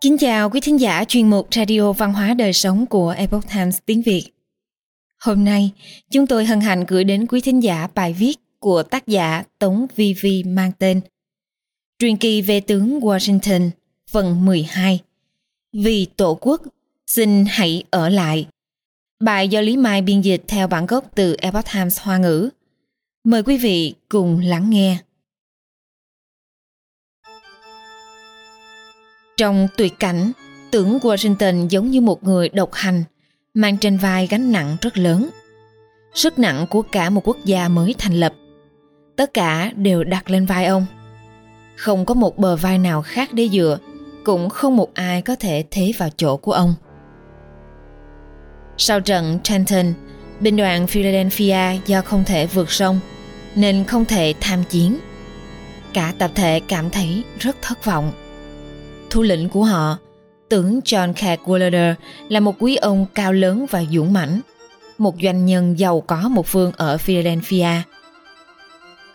Kính chào quý thính giả chuyên mục Radio Văn hóa Đời Sống của Epoch Times tiếng Việt. Hôm nay, chúng tôi hân hạnh gửi đến quý thính giả bài viết của tác giả Tống Vi Vi mang tên Truyền kỳ về tướng Washington, phần 12 Vì Tổ quốc, xin hãy ở lại. Bài do Lý Mai biên dịch theo bản gốc từ Epoch Times Hoa ngữ. Mời quý vị cùng lắng nghe. Trong tuyệt cảnh, tưởng Washington giống như một người độc hành, mang trên vai gánh nặng rất lớn. Sức nặng của cả một quốc gia mới thành lập. Tất cả đều đặt lên vai ông. Không có một bờ vai nào khác để dựa, cũng không một ai có thể thế vào chỗ của ông. Sau trận Trenton, binh đoàn Philadelphia do không thể vượt sông, nên không thể tham chiến. Cả tập thể cảm thấy rất thất vọng thủ lĩnh của họ, tưởng John Cadwallader là một quý ông cao lớn và dũng mãnh, một doanh nhân giàu có một phương ở Philadelphia.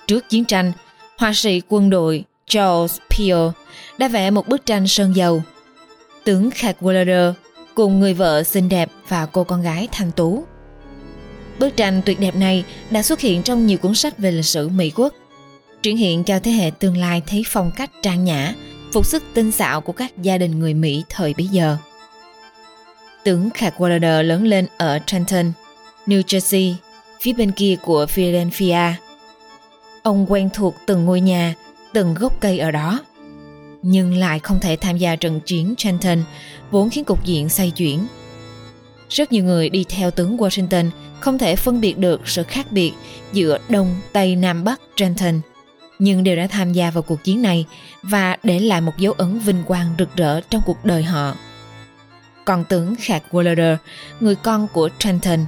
Trước chiến tranh, họa sĩ quân đội Charles Peel đã vẽ một bức tranh sơn dầu. Tướng Cadwallader cùng người vợ xinh đẹp và cô con gái thanh tú. Bức tranh tuyệt đẹp này đã xuất hiện trong nhiều cuốn sách về lịch sử Mỹ quốc, triển hiện cho thế hệ tương lai thấy phong cách trang nhã phục sức tinh xạo của các gia đình người Mỹ thời bấy giờ. Tướng Cadwallader lớn lên ở Trenton, New Jersey, phía bên kia của Philadelphia. Ông quen thuộc từng ngôi nhà, từng gốc cây ở đó. Nhưng lại không thể tham gia trận chiến Trenton, vốn khiến cục diện xoay chuyển. Rất nhiều người đi theo tướng Washington không thể phân biệt được sự khác biệt giữa Đông, Tây, Nam, Bắc Trenton – nhưng đều đã tham gia vào cuộc chiến này và để lại một dấu ấn vinh quang rực rỡ trong cuộc đời họ. Còn tướng Khạc Wallader, người con của Trenton,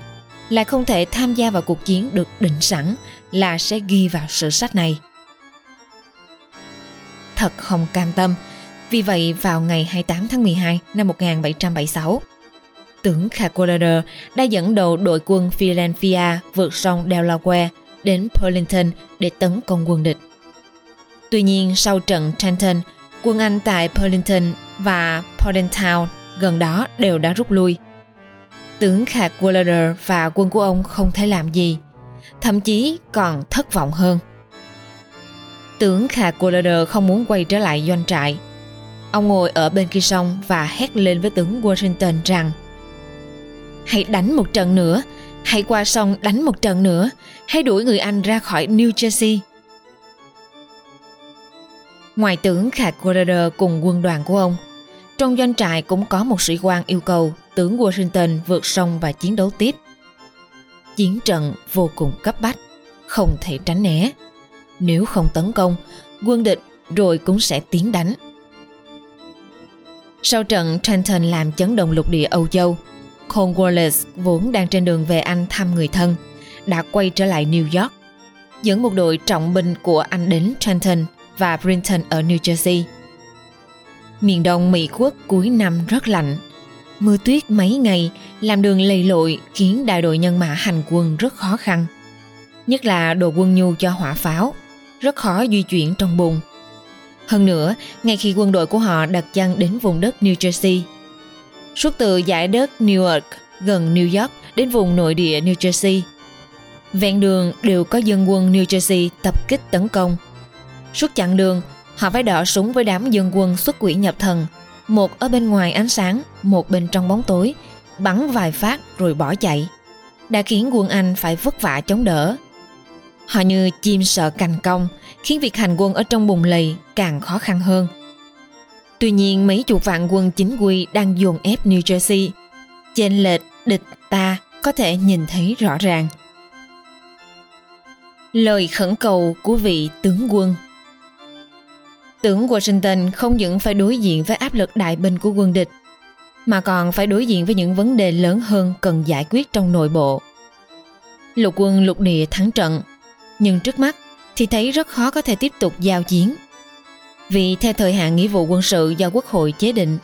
lại không thể tham gia vào cuộc chiến được định sẵn là sẽ ghi vào sử sách này. Thật không cam tâm, vì vậy vào ngày 28 tháng 12 năm 1776, tướng Cadwalader đã dẫn đầu đội quân Philadelphia vượt sông Delaware đến Burlington để tấn công quân địch. Tuy nhiên sau trận Trenton, quân Anh tại Burlington và Bordentown gần đó đều đã rút lui. Tướng Cadwalader và quân của ông không thể làm gì, thậm chí còn thất vọng hơn. Tướng Cadwalader không muốn quay trở lại doanh trại. Ông ngồi ở bên kia sông và hét lên với tướng Washington rằng Hãy đánh một trận nữa, hãy qua sông đánh một trận nữa, hãy đuổi người Anh ra khỏi New Jersey. Ngoài tướng Cadwalader cùng quân đoàn của ông, trong doanh trại cũng có một sĩ quan yêu cầu tướng Washington vượt sông và chiến đấu tiếp. Chiến trận vô cùng cấp bách, không thể tránh né. Nếu không tấn công, quân địch rồi cũng sẽ tiến đánh. Sau trận Trenton làm chấn động lục địa Âu Châu, Cornwallis vốn đang trên đường về Anh thăm người thân, đã quay trở lại New York, dẫn một đội trọng binh của Anh đến Trenton và Brinton ở New Jersey. Miền đông Mỹ quốc cuối năm rất lạnh. Mưa tuyết mấy ngày làm đường lầy lội khiến đại đội nhân mã hành quân rất khó khăn. Nhất là đồ quân nhu cho hỏa pháo, rất khó di chuyển trong bùn. Hơn nữa, ngay khi quân đội của họ đặt chân đến vùng đất New Jersey, suốt từ giải đất Newark gần New York đến vùng nội địa New Jersey, ven đường đều có dân quân New Jersey tập kích tấn công Suốt chặng đường, họ phải đỏ súng với đám dân quân xuất quỷ nhập thần, một ở bên ngoài ánh sáng, một bên trong bóng tối, bắn vài phát rồi bỏ chạy. Đã khiến quân Anh phải vất vả chống đỡ. Họ như chim sợ cành công, khiến việc hành quân ở trong bùng lầy càng khó khăn hơn. Tuy nhiên mấy chục vạn quân chính quy đang dồn ép New Jersey. Trên lệch địch ta có thể nhìn thấy rõ ràng. Lời khẩn cầu của vị tướng quân Tưởng Washington không những phải đối diện với áp lực đại binh của quân địch, mà còn phải đối diện với những vấn đề lớn hơn cần giải quyết trong nội bộ. Lục quân lục địa thắng trận, nhưng trước mắt thì thấy rất khó có thể tiếp tục giao chiến. Vì theo thời hạn nghĩa vụ quân sự do Quốc hội chế định,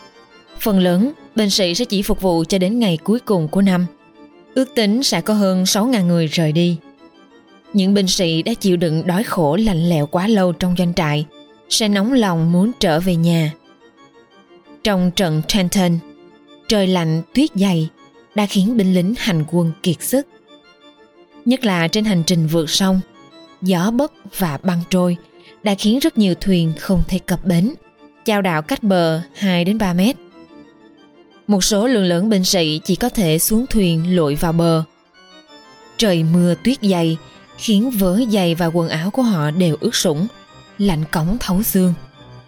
phần lớn binh sĩ sẽ chỉ phục vụ cho đến ngày cuối cùng của năm. Ước tính sẽ có hơn 6.000 người rời đi. Những binh sĩ đã chịu đựng đói khổ lạnh lẽo quá lâu trong doanh trại – sẽ nóng lòng muốn trở về nhà. Trong trận Trenton, trời lạnh tuyết dày đã khiến binh lính hành quân kiệt sức. Nhất là trên hành trình vượt sông, gió bấc và băng trôi đã khiến rất nhiều thuyền không thể cập bến, chao đảo cách bờ 2 đến 3 mét. Một số lượng lớn binh sĩ chỉ có thể xuống thuyền lội vào bờ. Trời mưa tuyết dày khiến vớ giày và quần áo của họ đều ướt sũng, lạnh cống thấu xương,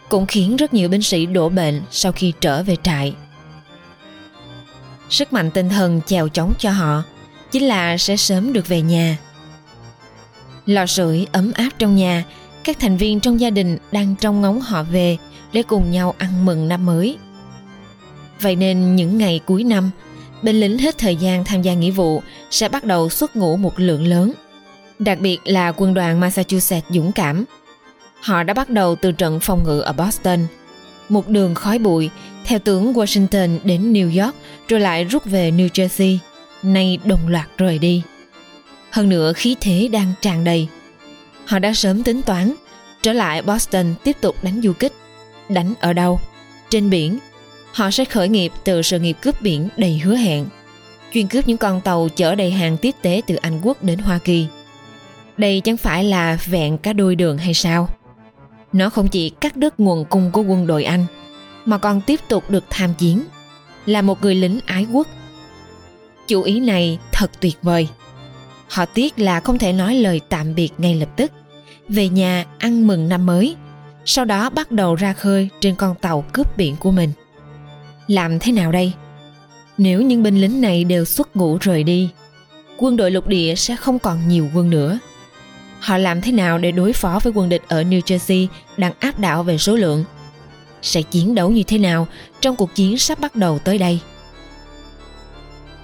cũng khiến rất nhiều binh sĩ đổ bệnh sau khi trở về trại. Sức mạnh tinh thần chèo chống cho họ chính là sẽ sớm được về nhà. Lò sưởi ấm áp trong nhà, các thành viên trong gia đình đang trông ngóng họ về để cùng nhau ăn mừng năm mới. Vậy nên những ngày cuối năm, binh lính hết thời gian tham gia nghĩa vụ sẽ bắt đầu xuất ngũ một lượng lớn. Đặc biệt là quân đoàn Massachusetts dũng cảm. Họ đã bắt đầu từ trận phòng ngự ở Boston. Một đường khói bụi theo tướng Washington đến New York rồi lại rút về New Jersey, nay đồng loạt rời đi. Hơn nữa khí thế đang tràn đầy. Họ đã sớm tính toán trở lại Boston tiếp tục đánh du kích. Đánh ở đâu? Trên biển. Họ sẽ khởi nghiệp từ sự nghiệp cướp biển đầy hứa hẹn. Chuyên cướp những con tàu chở đầy hàng tiếp tế từ Anh Quốc đến Hoa Kỳ. Đây chẳng phải là vẹn cả đôi đường hay sao? Nó không chỉ cắt đứt nguồn cung của quân đội Anh, mà còn tiếp tục được tham chiến. Là một người lính ái quốc. Chủ ý này thật tuyệt vời. Họ tiếc là không thể nói lời tạm biệt ngay lập tức. Về nhà ăn mừng năm mới, sau đó bắt đầu ra khơi trên con tàu cướp biển của mình. Làm thế nào đây? Nếu những binh lính này đều xuất ngũ rời đi, quân đội lục địa sẽ không còn nhiều quân nữa. Họ làm thế nào để đối phó với quân địch ở New Jersey đang áp đảo về số lượng? Sẽ chiến đấu như thế nào trong cuộc chiến sắp bắt đầu tới đây?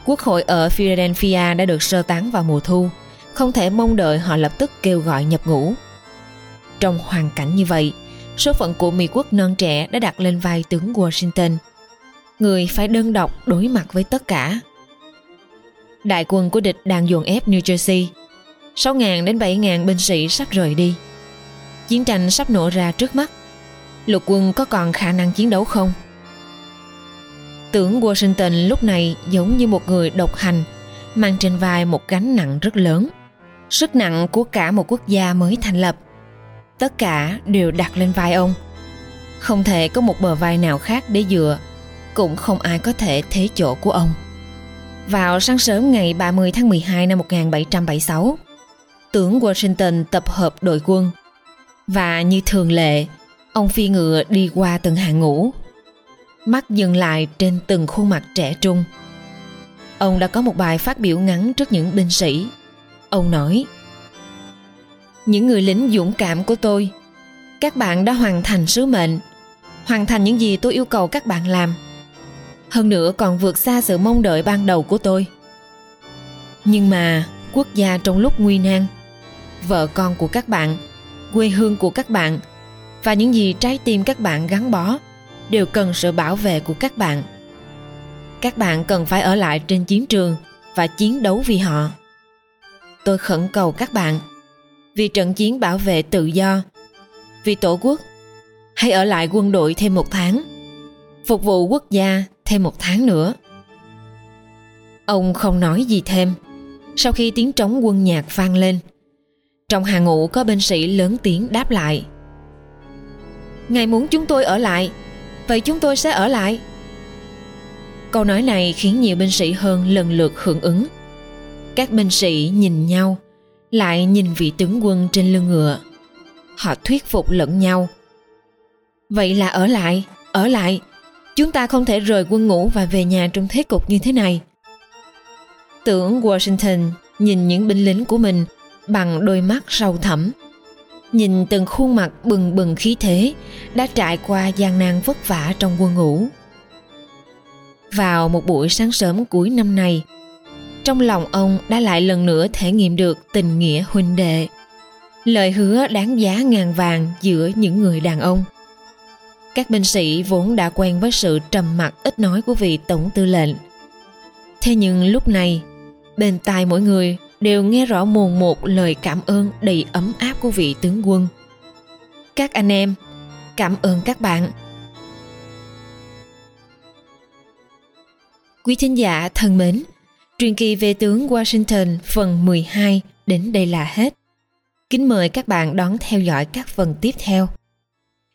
Quốc hội ở Philadelphia đã được sơ tán vào mùa thu, không thể mong đợi họ lập tức kêu gọi nhập ngũ. Trong hoàn cảnh như vậy, số phận của Mỹ quốc non trẻ đã đặt lên vai tướng Washington. Người phải đơn độc đối mặt với tất cả. Đại quân của địch đang dồn ép New Jersey. 6.000 đến 7.000 binh sĩ sắp rời đi. Chiến tranh sắp nổ ra trước mắt. Lục quân có còn khả năng chiến đấu không? Tưởng Washington lúc này giống như một người độc hành, mang trên vai một gánh nặng rất lớn. Sức nặng của cả một quốc gia mới thành lập. Tất cả đều đặt lên vai ông. Không thể có một bờ vai nào khác để dựa, cũng không ai có thể thế chỗ của ông. Vào sáng sớm ngày 30 tháng 12 năm 1776, tướng Washington tập hợp đội quân và như thường lệ, ông phi ngựa đi qua từng hàng ngũ mắt dừng lại trên từng khuôn mặt trẻ trung. Ông đã có một bài phát biểu ngắn trước những binh sĩ. Ông nói Những người lính dũng cảm của tôi, các bạn đã hoàn thành sứ mệnh, hoàn thành những gì tôi yêu cầu các bạn làm. Hơn nữa còn vượt xa sự mong đợi ban đầu của tôi. Nhưng mà quốc gia trong lúc nguy nan, vợ con của các bạn, quê hương của các bạn và những gì trái tim các bạn gắn bó đều cần sự bảo vệ của các bạn. Các bạn cần phải ở lại trên chiến trường và chiến đấu vì họ. Tôi khẩn cầu các bạn vì trận chiến bảo vệ tự do vì tổ quốc hãy ở lại quân đội thêm một tháng phục vụ quốc gia thêm một tháng nữa. Ông không nói gì thêm. Sau khi tiếng trống quân nhạc vang lên trong hàng ngũ có binh sĩ lớn tiếng đáp lại. Ngài muốn chúng tôi ở lại. Vậy chúng tôi sẽ ở lại. Câu nói này khiến nhiều binh sĩ hơn lần lượt hưởng ứng. Các binh sĩ nhìn nhau, lại nhìn vị tướng quân trên lưng ngựa. Họ thuyết phục lẫn nhau. Vậy là ở lại ở lại. Chúng ta không thể rời quân ngũ và về nhà trong thế cục như thế này. Tưởng washington nhìn những binh lính của mình bằng đôi mắt sâu thẳm. Nhìn từng khuôn mặt bừng bừng khí thế đã trải qua gian nan vất vả trong quân ngũ. Vào một buổi sáng sớm cuối năm này trong lòng ông đã lại lần nữa thể nghiệm được tình nghĩa huynh đệ. Lời hứa đáng giá ngàn vàng giữa những người đàn ông. Các binh sĩ vốn đã quen với sự trầm mặc ít nói của vị tổng tư lệnh. Thế nhưng lúc này, bên tai mỗi người đều nghe rõ mồn một lời cảm ơn đầy ấm áp của vị tướng quân. Các anh em, cảm ơn các bạn. Quý thính giả thân mến, truyền kỳ về tướng Washington phần 12 đến đây là hết. Kính mời các bạn đón theo dõi các phần tiếp theo.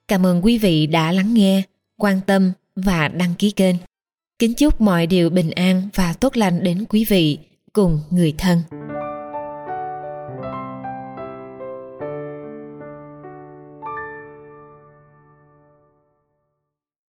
Cảm ơn quý vị đã lắng nghe, quan tâm và đăng ký kênh. Kính chúc mọi điều bình an và tốt lành đến quý vị cùng người thân.